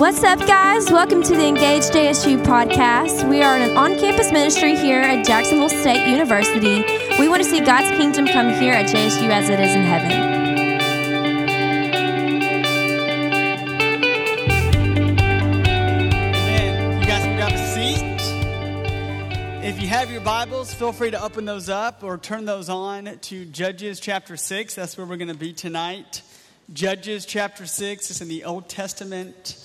What's up, guys? Welcome to the Engaged JSU podcast. We are an on campus ministry here at Jacksonville State University. We want to see God's kingdom come here at JSU as it is in heaven. Amen. You guys can grab a seat. If you have your Bibles, feel free to open those up or turn those on to Judges chapter 6. That's where we're going to be tonight. Judges chapter 6 is in the Old Testament,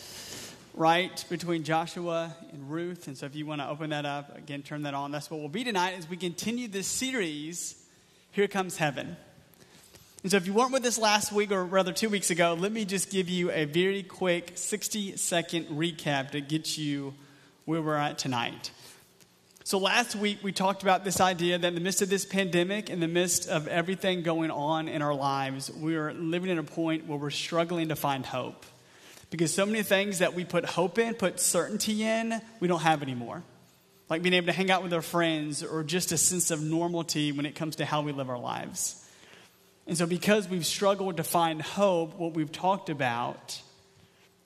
right between Joshua and Ruth. And so if you want to open that up, again, turn that on. That's what we'll be tonight as we continue this series, Here Comes Heaven. And so if you weren't with us last week, or rather two weeks ago, let me just give you a very quick 60 second recap to get you where we're at tonight. So, last week we talked about this idea that in the midst of this pandemic, in the midst of everything going on in our lives, we are living in a point where we're struggling to find hope. Because so many things that we put hope in, put certainty in, we don't have anymore. Like being able to hang out with our friends or just a sense of normality when it comes to how we live our lives. And so, because we've struggled to find hope, what we've talked about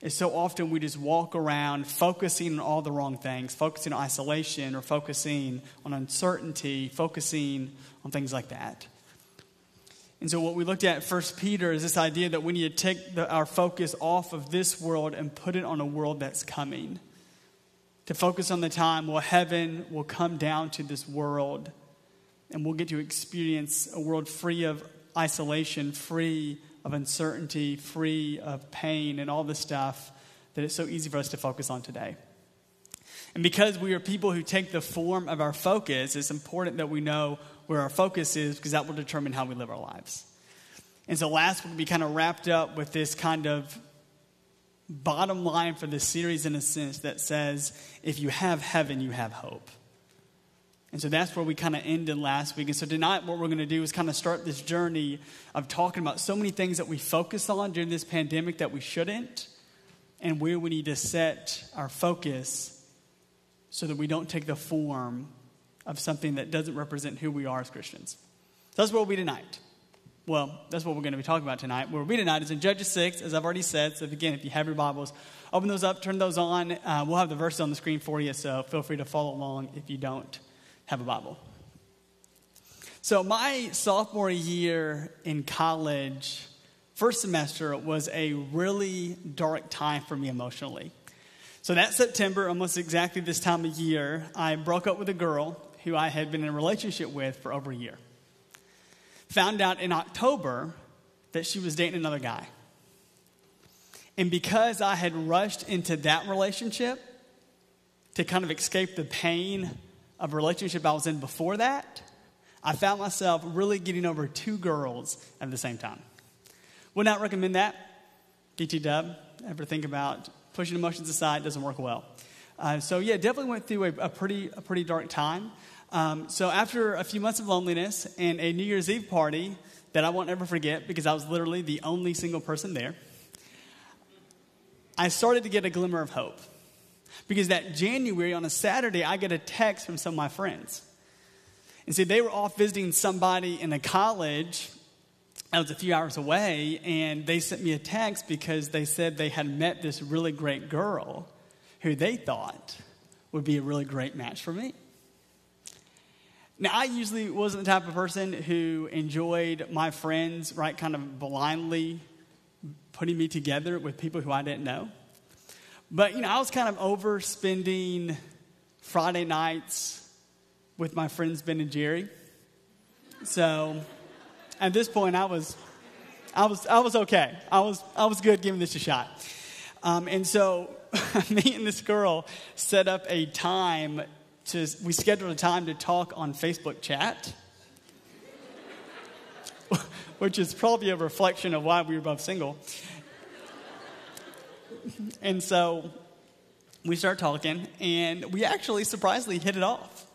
is so often we just walk around focusing on all the wrong things, focusing on isolation or focusing on uncertainty, focusing on things like that. And so, what we looked at First Peter is this idea that we need to take the, our focus off of this world and put it on a world that's coming. To focus on the time where heaven will come down to this world and we'll get to experience a world free of isolation, free of uncertainty, free of pain, and all the stuff that it's so easy for us to focus on today. And because we are people who take the form of our focus, it's important that we know where our focus is because that will determine how we live our lives. And so last week we kind of wrapped up with this kind of bottom line for this series in a sense that says if you have heaven, you have hope. And so that's where we kind of ended last week. And so tonight, what we're going to do is kind of start this journey of talking about so many things that we focus on during this pandemic that we shouldn't, and where we need to set our focus so that we don't take the form of something that doesn't represent who we are as Christians. So that's where we'll be tonight. Well, that's what we're going to be talking about tonight. Where we'll be tonight is in Judges 6, as I've already said. So, again, if you have your Bibles, open those up, turn those on. Uh, we'll have the verses on the screen for you, so feel free to follow along if you don't have a Bible. So, my sophomore year in college, first semester, was a really dark time for me emotionally. So, that September, almost exactly this time of year, I broke up with a girl who I had been in a relationship with for over a year. Found out in October that she was dating another guy. And because I had rushed into that relationship to kind of escape the pain of a relationship I was in before that, I found myself really getting over two girls at the same time. Would not recommend that. DT Dub, ever think about pushing emotions aside doesn't work well. Uh, so yeah, definitely went through a, a, pretty a pretty dark time. Um, so after a few months of loneliness and a New Year's Eve party that I won't ever forget because I was literally the only single person there, I started to get a glimmer of hope. Because that January on a Saturday, I get a text from some of my friends. And see, they were off visiting somebody in a college that was a few hours away, and they sent me a text because they said they had met this really great girl who they thought would be a really great match for me. Now, I usually wasn't the type of person who enjoyed my friends, right, kind of blindly putting me together with people who I didn't know. But, you know, I was kind of overspending Friday nights with my friends Ben and Jerry. So at this point, I was, I was, I was okay. I was, I was good giving this a shot. Um, and so me and this girl set up a time to, we scheduled a time to talk on Facebook chat, which is probably a reflection of why we were both single. And so we start talking, and we actually surprisingly hit it off.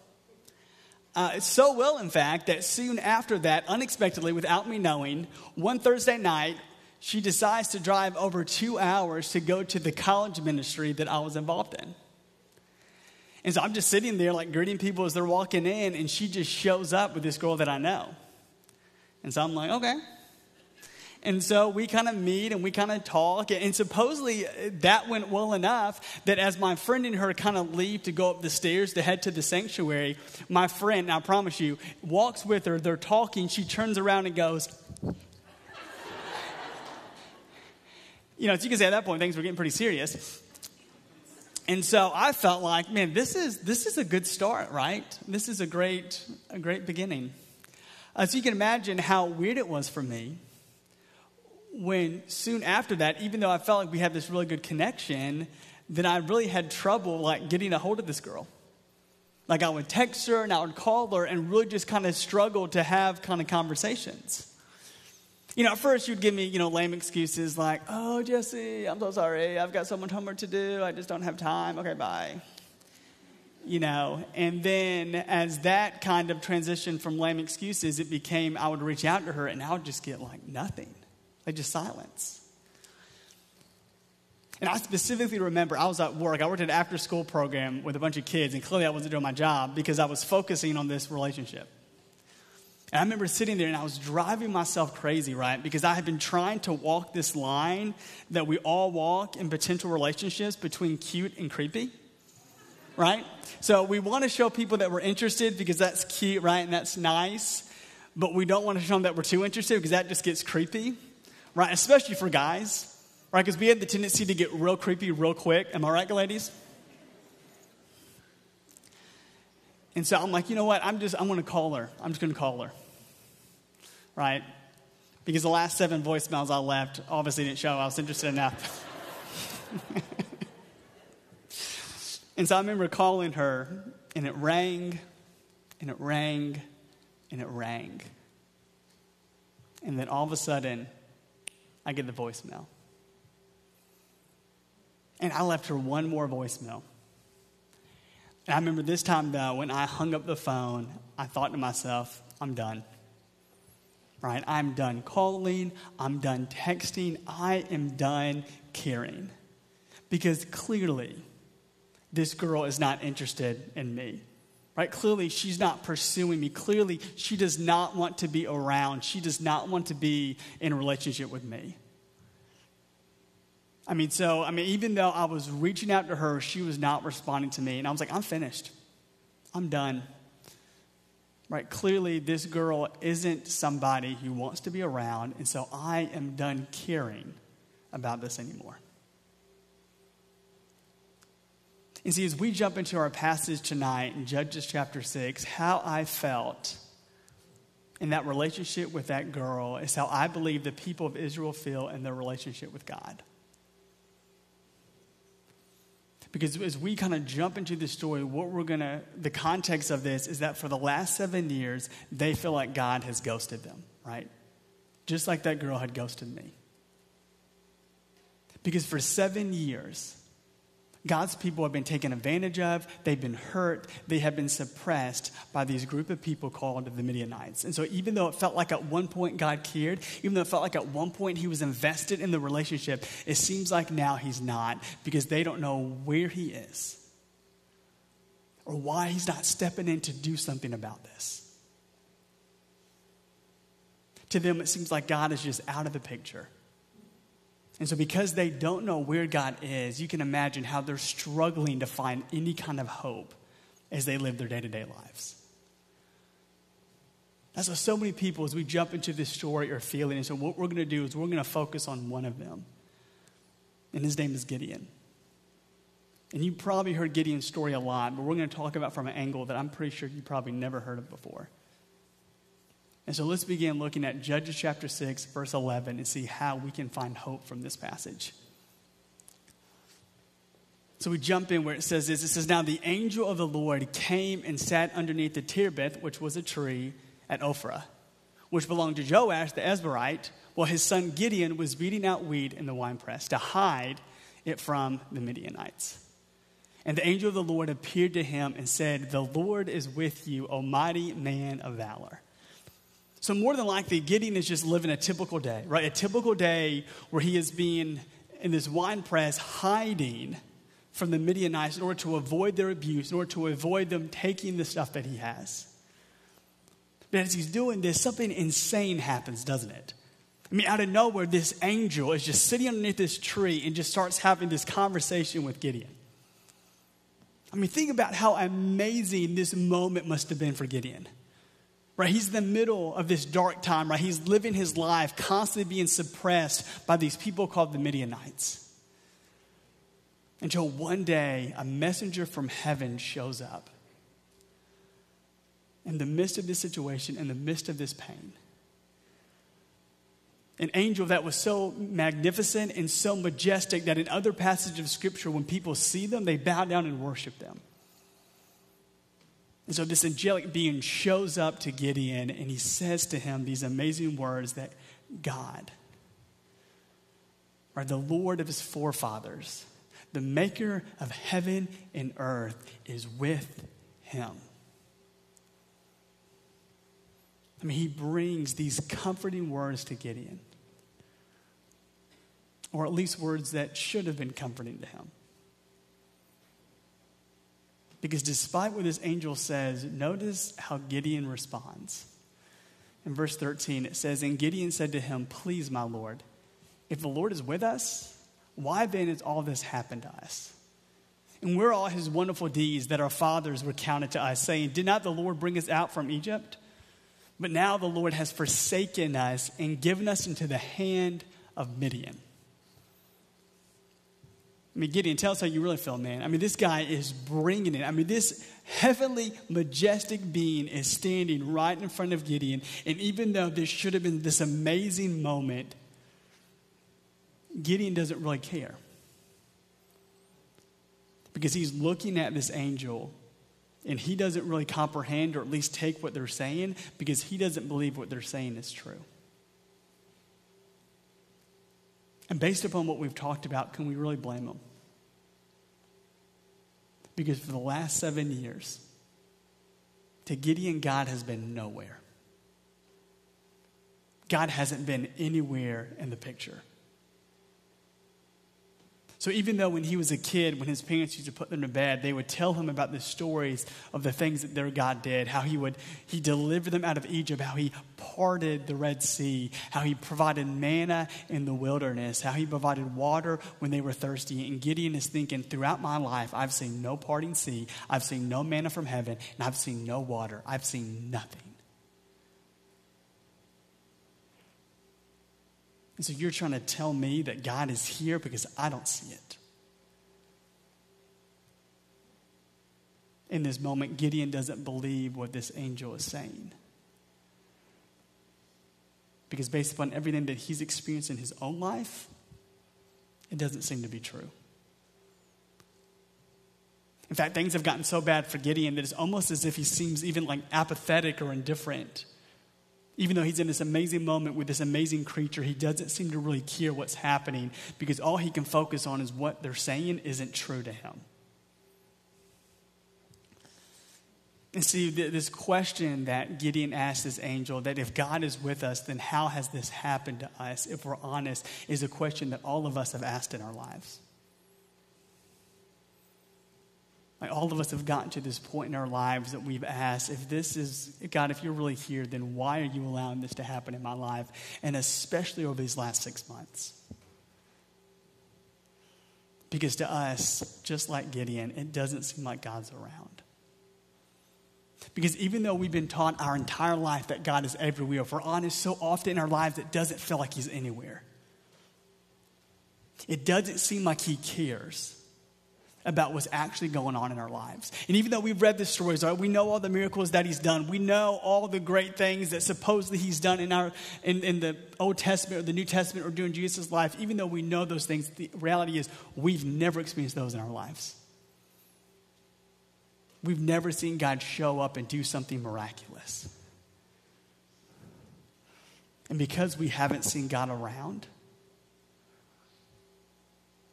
Uh, so well, in fact, that soon after that, unexpectedly, without me knowing, one Thursday night, she decides to drive over two hours to go to the college ministry that I was involved in. And so I'm just sitting there, like greeting people as they're walking in, and she just shows up with this girl that I know. And so I'm like, okay. And so we kind of meet and we kind of talk. And supposedly uh, that went well enough that as my friend and her kind of leave to go up the stairs to head to the sanctuary, my friend, I promise you, walks with her. They're talking. She turns around and goes, You know, as you can say at that point things were getting pretty serious. And so I felt like, man, this is this is a good start, right? This is a great a great beginning. Uh, so you can imagine how weird it was for me when soon after that, even though I felt like we had this really good connection, then I really had trouble like getting a hold of this girl. Like I would text her and I would call her and really just kind of struggle to have kind of conversations. You know, at first you'd give me, you know, lame excuses like, oh, Jesse, I'm so sorry. I've got so much homework to do. I just don't have time. Okay, bye. You know, and then as that kind of transition from lame excuses, it became I would reach out to her and I would just get like nothing, like just silence. And I specifically remember I was at work. I worked at an after school program with a bunch of kids, and clearly I wasn't doing my job because I was focusing on this relationship. And I remember sitting there and I was driving myself crazy, right? Because I had been trying to walk this line that we all walk in potential relationships between cute and creepy, right? So we want to show people that we're interested because that's cute, right? And that's nice. But we don't want to show them that we're too interested because that just gets creepy, right? Especially for guys, right? Because we have the tendency to get real creepy real quick. Am I right, ladies? And so I'm like, you know what? I'm just, I'm going to call her. I'm just going to call her right? Because the last seven voicemails I left obviously didn't show I was interested enough. and so I remember calling her, and it rang, and it rang, and it rang. And then all of a sudden, I get the voicemail. And I left her one more voicemail. And I remember this time, though, when I hung up the phone, I thought to myself, I'm done right? I'm done calling, I'm done texting, I am done caring. Because clearly, this girl is not interested in me. Right? Clearly, she's not pursuing me. Clearly, she does not want to be around. She does not want to be in a relationship with me. I mean, so, I mean, even though I was reaching out to her, she was not responding to me. And I was like, I'm finished. I'm done. Right? Clearly, this girl isn't somebody who wants to be around, and so I am done caring about this anymore. And see, as we jump into our passage tonight in Judges chapter 6, how I felt in that relationship with that girl is how I believe the people of Israel feel in their relationship with God. Because as we kind of jump into the story, what we're going to, the context of this is that for the last seven years, they feel like God has ghosted them, right? Just like that girl had ghosted me. Because for seven years, God's people have been taken advantage of, they've been hurt, they have been suppressed by these group of people called the Midianites. And so, even though it felt like at one point God cared, even though it felt like at one point he was invested in the relationship, it seems like now he's not because they don't know where he is or why he's not stepping in to do something about this. To them, it seems like God is just out of the picture. And so, because they don't know where God is, you can imagine how they're struggling to find any kind of hope as they live their day to day lives. That's what so many people, as we jump into this story, are feeling. And so, what we're going to do is we're going to focus on one of them. And his name is Gideon. And you probably heard Gideon's story a lot, but we're going to talk about from an angle that I'm pretty sure you probably never heard of before. And so let's begin looking at Judges chapter 6, verse 11, and see how we can find hope from this passage. So we jump in where it says this. It says, Now the angel of the Lord came and sat underneath the terebinth, which was a tree at Ophrah, which belonged to Joash the Abiezrite, while his son Gideon was beating out wheat in the winepress to hide it from the Midianites. And the angel of the Lord appeared to him and said, The Lord is with you, O mighty man of valor. So, more than likely, Gideon is just living a typical day, right? A typical day where he is being in this wine press hiding from the Midianites in order to avoid their abuse, in order to avoid them taking the stuff that he has. But as he's doing this, something insane happens, doesn't it? I mean, out of nowhere, this angel is just sitting underneath this tree and just starts having this conversation with Gideon. I mean, think about how amazing this moment must have been for Gideon. Right? He's in the middle of this dark time, right? He's living his life constantly being suppressed by these people called the Midianites. Until one day, a messenger from heaven shows up. In the midst of this situation, in the midst of this pain, an angel that was so magnificent and so majestic that in other passages of scripture, when people see them, they bow down and worship them. And so this angelic being shows up to Gideon and he says to him these amazing words that God, or the Lord of his forefathers, the maker of heaven and earth, is with him. I mean, he brings these comforting words to Gideon, or at least words that should have been comforting to him. Because despite what this angel says, notice how Gideon responds. In verse 13, it says, And Gideon said to him, Please, my Lord, if the Lord is with us, why then has all this happened to us? And where are all his wonderful deeds that our fathers recounted to us, saying, Did not the Lord bring us out from Egypt? But now the Lord has forsaken us and given us into the hand of Midian. I mean, Gideon, tell us how you really feel, man. I mean, this guy is bringing it. I mean, this heavenly, majestic being is standing right in front of Gideon. And even though this should have been this amazing moment, Gideon doesn't really care. Because he's looking at this angel and he doesn't really comprehend or at least take what they're saying because he doesn't believe what they're saying is true. And based upon what we've talked about, can we really blame them? Because for the last seven years, to Gideon, God has been nowhere. God hasn't been anywhere in the picture. So even though when he was a kid, when his parents used to put them to bed, they would tell him about the stories of the things that their God did, how he would he delivered them out of Egypt, how he parted the Red Sea, how he provided manna in the wilderness, how he provided water when they were thirsty. And Gideon is thinking, throughout my life, I've seen no parting sea, I've seen no manna from heaven, and I've seen no water. I've seen nothing. And so you're trying to tell me that God is here because I don't see it. In this moment, Gideon doesn't believe what this angel is saying. Because based upon everything that he's experienced in his own life, it doesn't seem to be true. In fact, things have gotten so bad for Gideon that it's almost as if he seems even like apathetic or indifferent even though he's in this amazing moment with this amazing creature, he doesn't seem to really care what's happening because all he can focus on is what they're saying isn't true to him. And see, this question that Gideon asked this angel that if God is with us, then how has this happened to us? If we're honest, is a question that all of us have asked in our lives. Like all of us have gotten to this point in our lives that we've asked, if this is, God, if you're really here, then why are you allowing this to happen in my life? And especially over these last six months. Because to us, just like Gideon, it doesn't seem like God's around. Because even though we've been taught our entire life that God is everywhere, if we're honest, so often in our lives it doesn't feel like He's anywhere. It doesn't seem like He cares about what's actually going on in our lives. And even though we've read the stories, we know all the miracles that he's done. We know all the great things that supposedly he's done in, our, in, in the Old Testament or the New Testament or during Jesus' life. Even though we know those things, the reality is we've never experienced those in our lives. We've never seen God show up and do something miraculous. And because we haven't seen God around,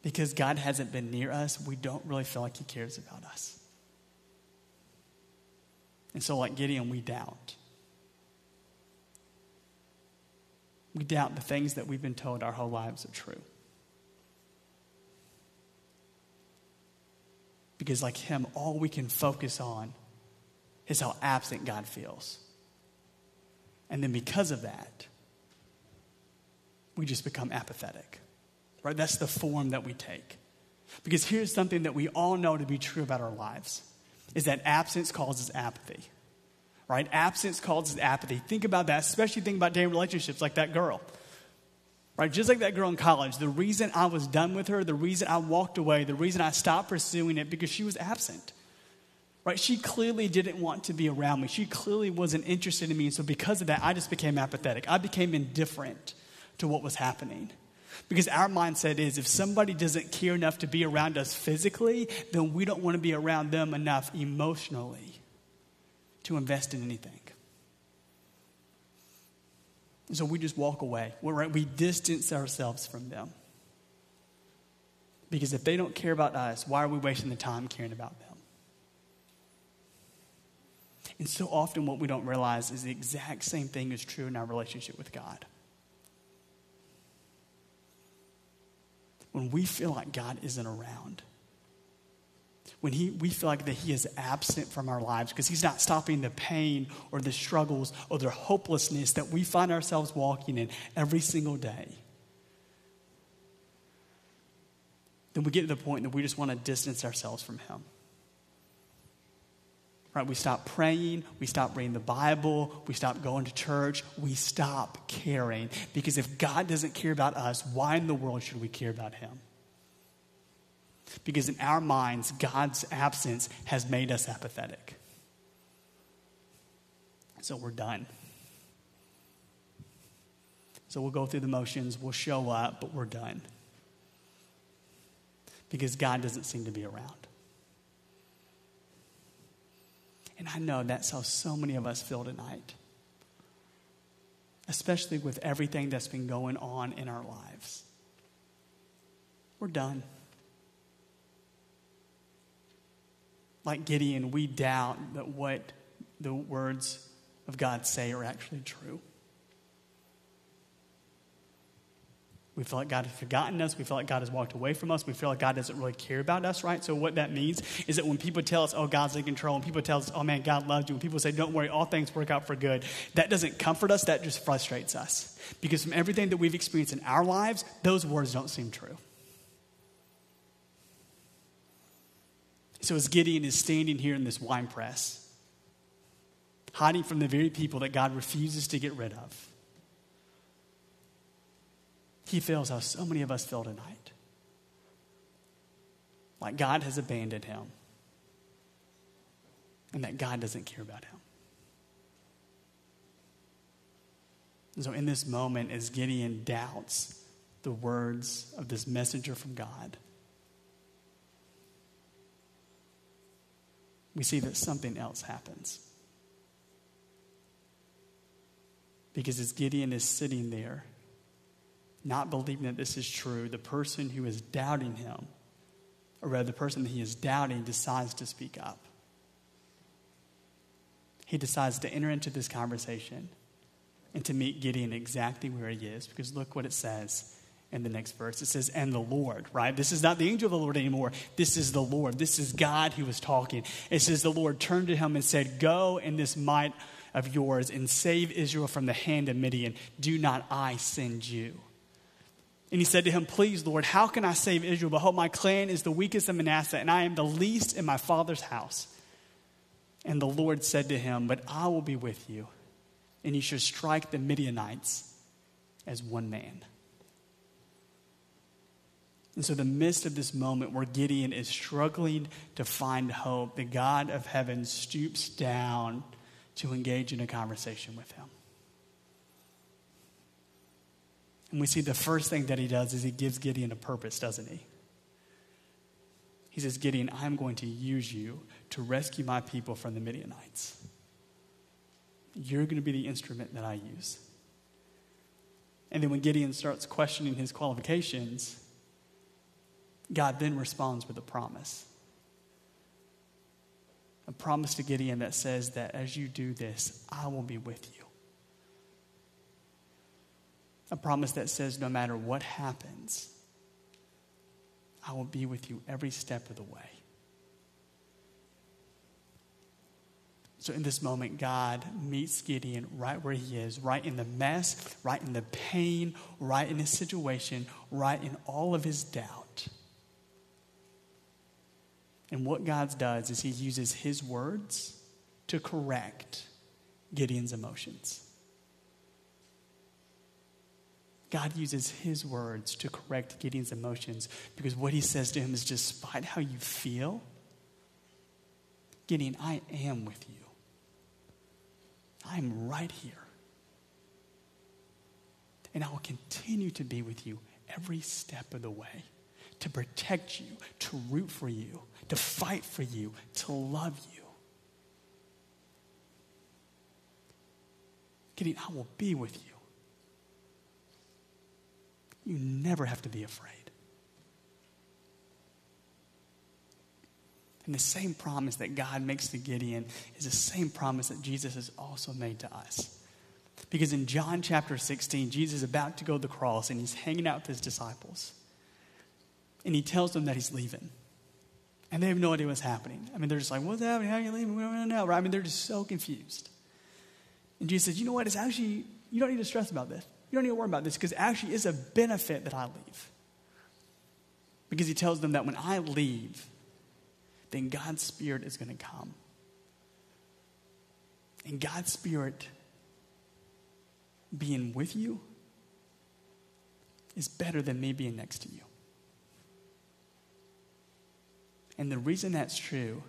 because God hasn't been near us, we don't really feel like He cares about us. And so, like Gideon, we doubt. We doubt the things that we've been told our whole lives are true. Because, like him, all we can focus on is how absent God feels. And then, because of that, we just become apathetic. Right? That's the form that we take. Because here's something that we all know to be true about our lives is that absence causes apathy. Right? Absence causes apathy. Think about that, especially think about dating relationships like that girl. Right? Just like that girl in college, the reason I was done with her, the reason I walked away, the reason I stopped pursuing it, because she was absent. Right? She clearly didn't want to be around me. She clearly wasn't interested in me. And so, because of that, I just became apathetic. I became indifferent to what was happening. Because our mindset is if somebody doesn't care enough to be around us physically, then we don't want to be around them enough emotionally to invest in anything. And so we just walk away. We're, we distance ourselves from them. Because if they don't care about us, why are we wasting the time caring about them? And so often, what we don't realize is the exact same thing is true in our relationship with God. When we feel like God isn't around, when he, we feel like that he is absent from our lives because he's not stopping the pain or the struggles or the hopelessness that we find ourselves walking in every single day then we get to the point that we just want to distance ourselves from him right we stop praying we stop reading the bible we stop going to church we stop caring because if god doesn't care about us why in the world should we care about him because in our minds, God's absence has made us apathetic. So we're done. So we'll go through the motions, we'll show up, but we're done. Because God doesn't seem to be around. And I know that's how so many of us feel tonight, especially with everything that's been going on in our lives. We're done. like Gideon, we doubt that what the words of God say are actually true. We feel like God has forgotten us. We feel like God has walked away from us. We feel like God doesn't really care about us, right? So, what that means is that when people tell us, oh, God's in control, when people tell us, oh, man, God loves you, when people say, don't worry, all things work out for good, that doesn't comfort us. That just frustrates us. Because from everything that we've experienced in our lives, those words don't seem true. So as Gideon is standing here in this wine press, hiding from the very people that God refuses to get rid of, he feels how so many of us feel tonight. Like God has abandoned him and that God doesn't care about him. And so, in this moment, as Gideon doubts the words of this messenger from God, we see that something else happens. Because as Gideon is sitting there, not believing that this is true, the person who is doubting him, or rather, the person that he is doubting, decides to speak up. He decides to enter into this conversation and to meet Gideon exactly where he is, because look what it says in the next verse. It says, and the Lord, right? This is not the angel of the Lord anymore. This is the Lord. This is God who is talking. It says, the Lord turned to him and said, Go in this might of yours and save Israel from the hand of Midian. Do not I send you? And he said to him, Please, Lord, how can I save Israel? Behold, my clan is the weakest in Manasseh, and I am the least in my father's house. And the Lord said to him, But I will be with you, and you shall strike the Midianites as one man. And so, the midst of this moment where Gideon is struggling to find hope, the God of heaven stoops down to engage in a conversation with him. And we see the first thing that he does is he gives Gideon a purpose, doesn't he? He says, Gideon, I'm going to use you to rescue my people from the Midianites. You're going to be the instrument that I use. And then when Gideon starts questioning his qualifications, God then responds with a promise. A promise to Gideon that says that as you do this, I will be with you. A promise that says no matter what happens, I will be with you every step of the way. So in this moment, God meets Gideon right where he is, right in the mess, right in the pain, right in his situation, right in all of his doubt. And what God does is he uses his words to correct Gideon's emotions. God uses his words to correct Gideon's emotions because what he says to him is despite how you feel, Gideon, I am with you. I'm right here. And I will continue to be with you every step of the way to protect you, to root for you, to fight for you, to love you. Gideon, I will be with you. You never have to be afraid. And the same promise that God makes to Gideon is the same promise that Jesus has also made to us. Because in John chapter 16, Jesus is about to go to the cross and he's hanging out with his disciples. And he tells them that he's leaving. And they have no idea what's happening. I mean, they're just like, what's happening? How are you leaving? We don't know. Right? I mean, they're just so confused. And Jesus says, you know what? It's actually, you don't need to stress about this. You don't need to worry about this because actually it's a benefit that I leave. Because he tells them that when I leave, then God's Spirit is going to come. And God's Spirit being with you is better than me being next to you. And the reason that's true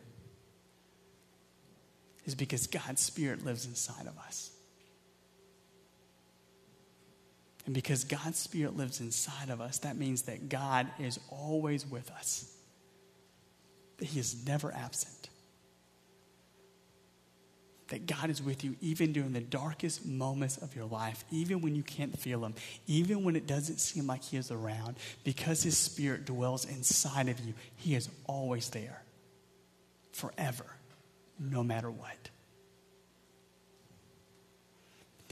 is because God's Spirit lives inside of us. And because God's Spirit lives inside of us, that means that God is always with us that He is never absent. That God is with you even during the darkest moments of your life, even when you can't feel Him, even when it doesn't seem like He is around, because His Spirit dwells inside of you, He is always there, forever, no matter what.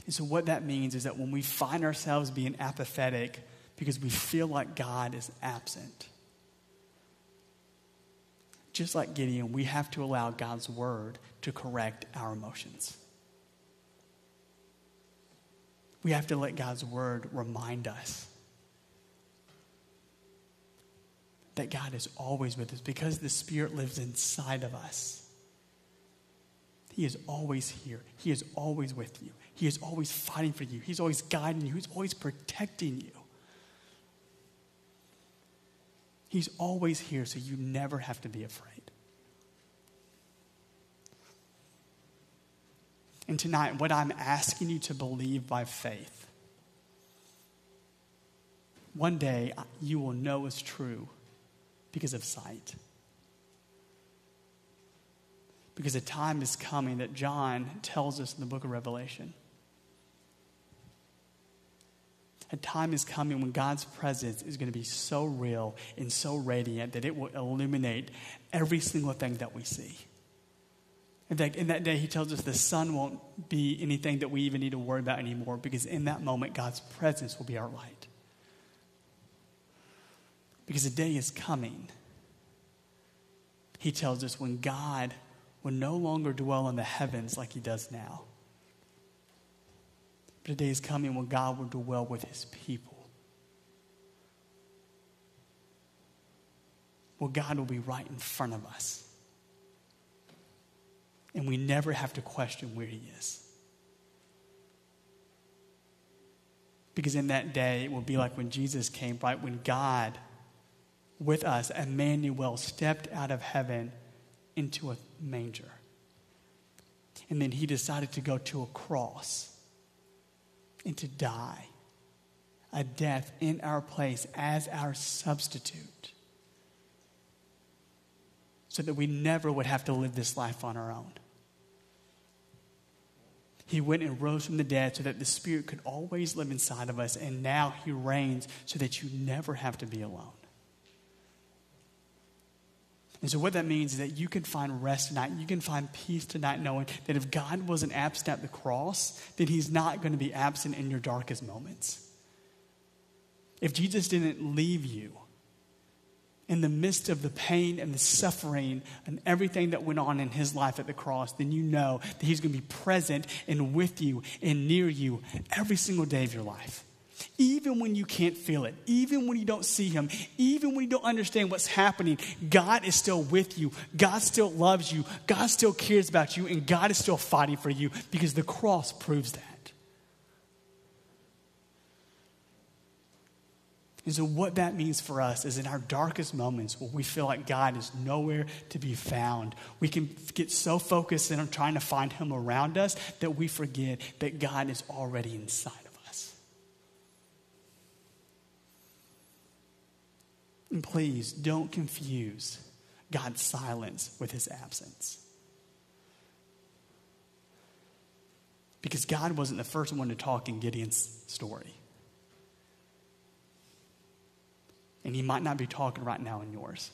And so, what that means is that when we find ourselves being apathetic because we feel like God is absent, just like Gideon, we have to allow God's word to correct our emotions. We have to let God's word remind us that God is always with us because the Spirit lives inside of us. He is always here. He is always with you. He is always fighting for you. He's always guiding you. He's always protecting you. He's always here, so you never have to be afraid. And tonight, what I'm asking you to believe by faith, one day uh, you will know is true because of sight. Because a time is coming that John tells us in the book of Revelation A time is coming when God's presence is going to be so real and so radiant that it will illuminate every single thing that we see. In fact, in that day, he tells us the sun won't be anything that we even need to worry about anymore because in that moment, God's presence will be our light. Because the day is coming, he tells us, when God will no longer dwell in the heavens like he does now but a day is coming when God will dwell with his people. Well, God will be right in front of us. And we never have to question where he is. Because in that day, it will be like when Jesus came, right? When God, with us, Emmanuel, stepped out of heaven into a manger. And then he decided to go to a cross and to die a death in our place as our substitute so that we never would have to live this life on our own. He went and rose from the dead so that the Spirit could always live inside of us, and now He reigns so that you never have to be alone. And so, what that means is that you can find rest tonight. You can find peace tonight, knowing that if God wasn't absent at the cross, then He's not going to be absent in your darkest moments. If Jesus didn't leave you, in the midst of the pain and the suffering and everything that went on in his life at the cross, then you know that he's going to be present and with you and near you every single day of your life. Even when you can't feel it, even when you don't see him, even when you don't understand what's happening, God is still with you. God still loves you. God still cares about you, and God is still fighting for you because the cross proves that. And so, what that means for us is in our darkest moments where we feel like God is nowhere to be found, we can get so focused in on trying to find Him around us that we forget that God is already inside And please don't confuse God's silence with His absence. Because God wasn't the first one to talk in Gideon's story. And he might not be talking right now in yours.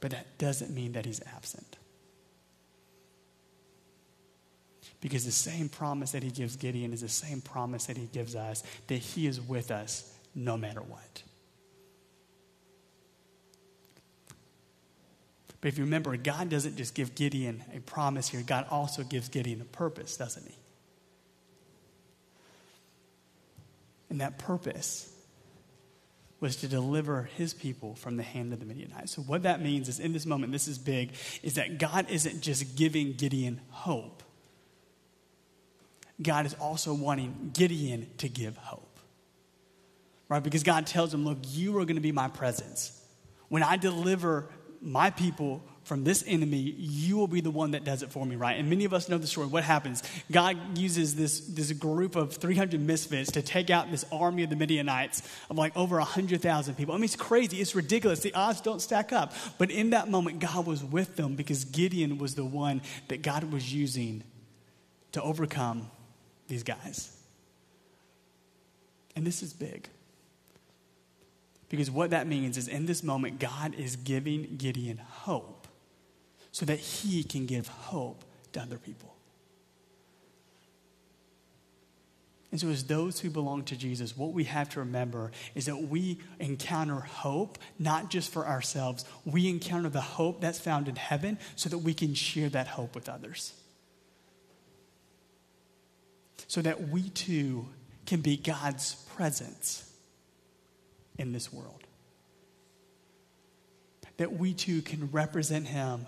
But that doesn't mean that he's absent. Because the same promise that he gives Gideon is the same promise that he gives us that he is with us no matter what. But if you remember, God doesn't just give Gideon a promise here, God also gives Gideon a purpose, doesn't he? And that purpose was to deliver his people from the hand of the Midianites. So, what that means is in this moment, this is big, is that God isn't just giving Gideon hope, God is also wanting Gideon to give hope. Right? Because God tells him, Look, you are going to be my presence. When I deliver my people from this enemy, you will be the one that does it for me, right? And many of us know the story. What happens? God uses this, this group of 300 misfits to take out this army of the Midianites of like over 100,000 people. I mean, it's crazy. It's ridiculous. The odds don't stack up. But in that moment, God was with them because Gideon was the one that God was using to overcome these guys. And this is big. Because what that means is in this moment, God is giving Gideon hope so that he can give hope to other people. And so, as those who belong to Jesus, what we have to remember is that we encounter hope not just for ourselves, we encounter the hope that's found in heaven so that we can share that hope with others. So that we too can be God's presence in this world. That we too can represent Him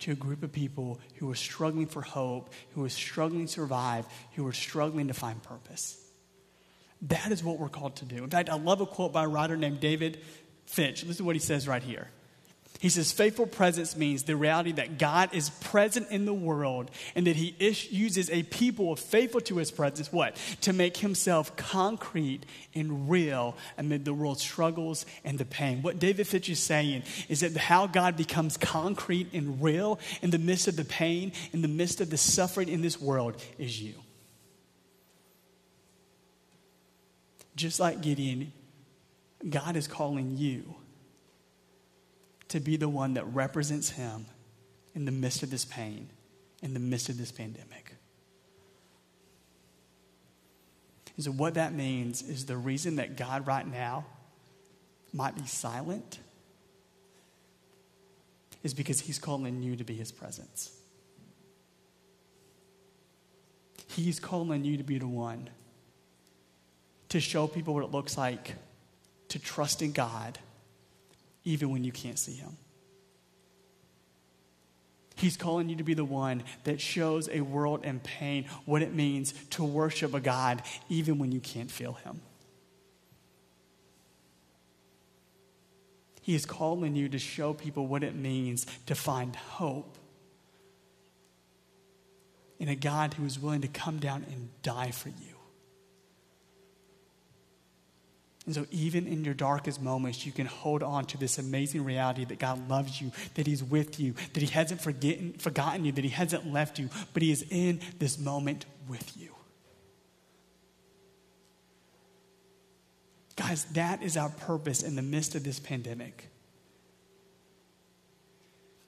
to a group of people who are struggling for hope, who are struggling to survive, who are struggling to find purpose. That is what we're called to do. In fact, I love a quote by a writer named David Fitch. This is what he says right here. He says, faithful presence means the reality that God is present in the world and that he uses a people faithful to his presence, what? To make himself concrete and real amid the world's struggles and the pain. What David Fitch is saying is that how God becomes concrete and real in the midst of the pain, in the midst of the suffering in this world, is you. Just like Gideon, God is calling you to be the one that represents Him in the midst of this pain, in the midst of this pandemic. And so, what that means is the reason that God right now might be silent is because He's calling you to be His presence. He's calling you to be the one to show people what it looks like to trust in God even when you can't see him. He's calling you to be the one that shows a world in pain what it means to worship a God even when you can't feel him. He is calling you to show people what it means to find hope in a God who is willing to come down and die for you. And so, even in your darkest moments, you can hold on to this amazing reality that God loves you, that He's with you, that He hasn't forgotten you, that He hasn't left you, but He is in this moment with you. Guys, that is our purpose in the midst of this pandemic.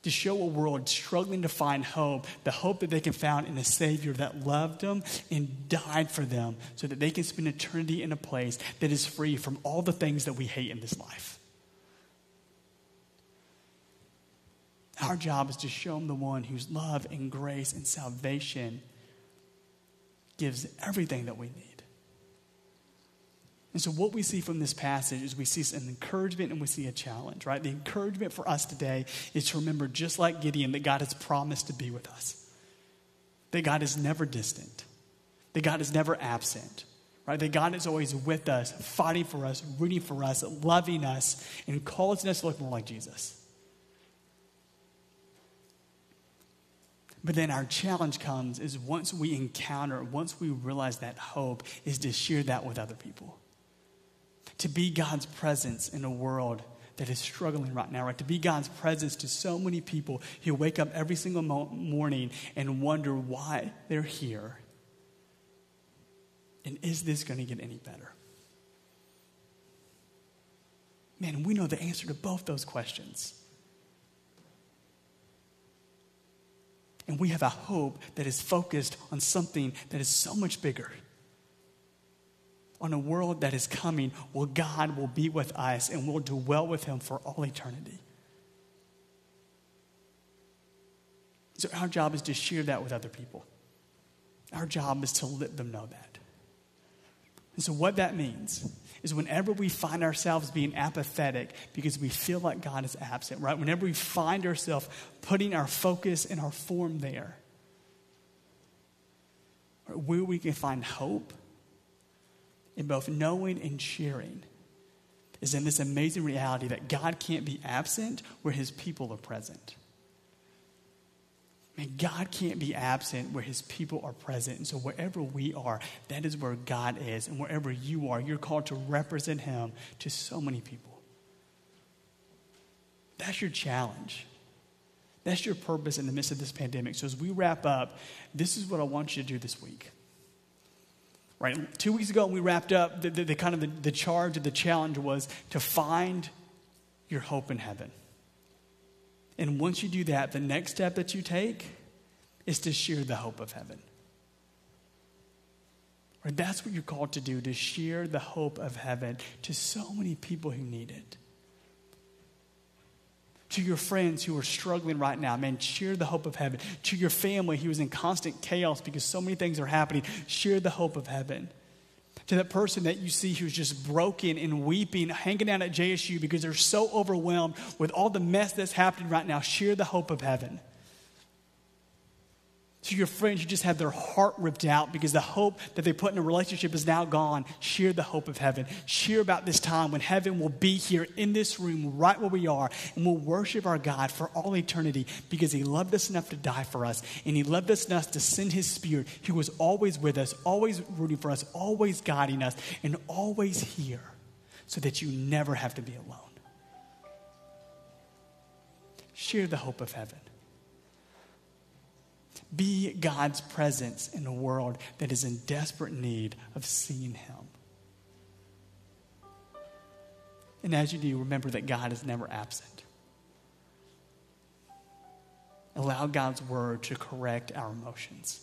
To show a world struggling to find hope, the hope that they can find in a Savior that loved them and died for them so that they can spend eternity in a place that is free from all the things that we hate in this life. Our job is to show them the one whose love and grace and salvation gives everything that we need. And so, what we see from this passage is we see an encouragement and we see a challenge, right? The encouragement for us today is to remember, just like Gideon, that God has promised to be with us, that God is never distant, that God is never absent, right? That God is always with us, fighting for us, rooting for us, loving us, and causing us to look more like Jesus. But then our challenge comes is once we encounter, once we realize that hope, is to share that with other people to be God's presence in a world that is struggling right now, right? To be God's presence to so many people who wake up every single mo- morning and wonder why they're here. And is this going to get any better? Man, we know the answer to both those questions. And we have a hope that is focused on something that is so much bigger on a world that is coming where God will be with us and we'll dwell with Him for all eternity. So, our job is to share that with other people. Our job is to let them know that. And so, what that means is whenever we find ourselves being apathetic because we feel like God is absent, right? Whenever we find ourselves putting our focus and our form there, where we can find hope in both knowing and sharing is in this amazing reality that God can't be absent where his people are present. Man, God can't be absent where his people are present. And so wherever we are, that is where God is. And wherever you are, you're called to represent him to so many people. That's your challenge. That's your purpose in the midst of this pandemic. So as we wrap up, this is what I want you to do this week. Right? Two weeks ago, we wrapped up the, the, the kind of the, the charge, the challenge was to find your hope in heaven. And once you do that, the next step that you take is to share the hope of heaven. Right? That's what you're called to do, to share the hope of heaven to so many people who need it to your friends who are struggling right now, man, share the hope of heaven. To your family who is in constant chaos because so many things are happening, share the hope of heaven. To that person that you see who's just broken and weeping, hanging out at JSU because they're so overwhelmed with all the mess that's happening right now, share the hope of heaven to your friends who just had their heart ripped out because the hope that they put in a relationship is now gone, share the hope of heaven. Share about this time when heaven will be here in this room right where we are and we'll worship our God for all eternity because he loved us enough to die for us and he loved us enough to send his spirit who was always with us, always rooting for us, always guiding us, and always here so that you never have to be alone. Share the hope of heaven. Be God's presence in a world that is in desperate need of seeing Him. And as you do, remember that God is never absent. Allow God's word to correct our emotions.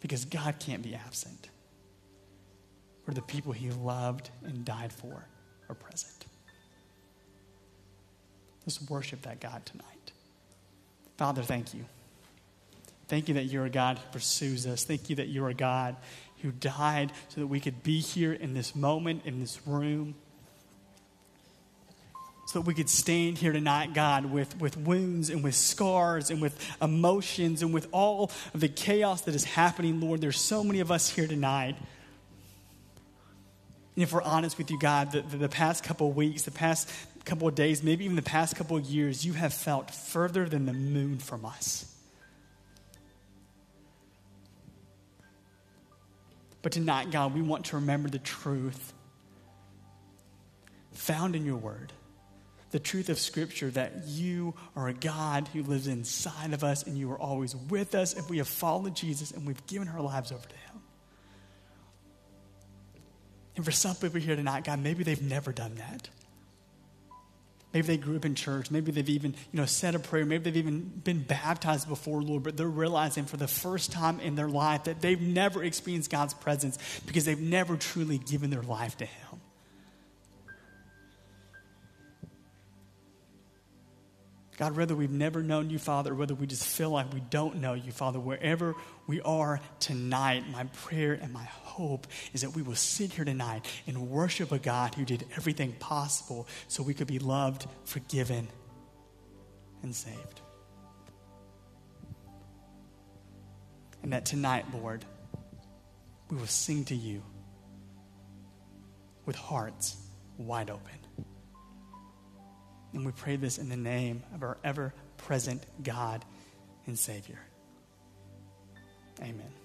Because God can't be absent, where the people He loved and died for are present. Let's worship that God tonight. Father, thank you. Thank you that you're a God who pursues us. Thank you that you're a God who died so that we could be here in this moment, in this room. So that we could stand here tonight, God, with, with wounds and with scars and with emotions and with all of the chaos that is happening, Lord. There's so many of us here tonight. And if we're honest with you, God, the, the, past couple weeks, the past couple of days, maybe even the past couple of years, you have felt further than the moon from us. But tonight, God, we want to remember the truth found in your word. The truth of Scripture that you are a God who lives inside of us and you are always with us if we have followed Jesus and we've given our lives over to Him. And for some people here tonight, God, maybe they've never done that. Maybe they grew up in church. Maybe they've even, you know, said a prayer. Maybe they've even been baptized before, Lord, but they're realizing for the first time in their life that they've never experienced God's presence because they've never truly given their life to Him. God, whether we've never known you, Father, or whether we just feel like we don't know you, Father, wherever we are tonight, my prayer and my hope is that we will sit here tonight and worship a God who did everything possible so we could be loved, forgiven, and saved. And that tonight, Lord, we will sing to you with hearts wide open. And we pray this in the name of our ever present God and Savior. Amen.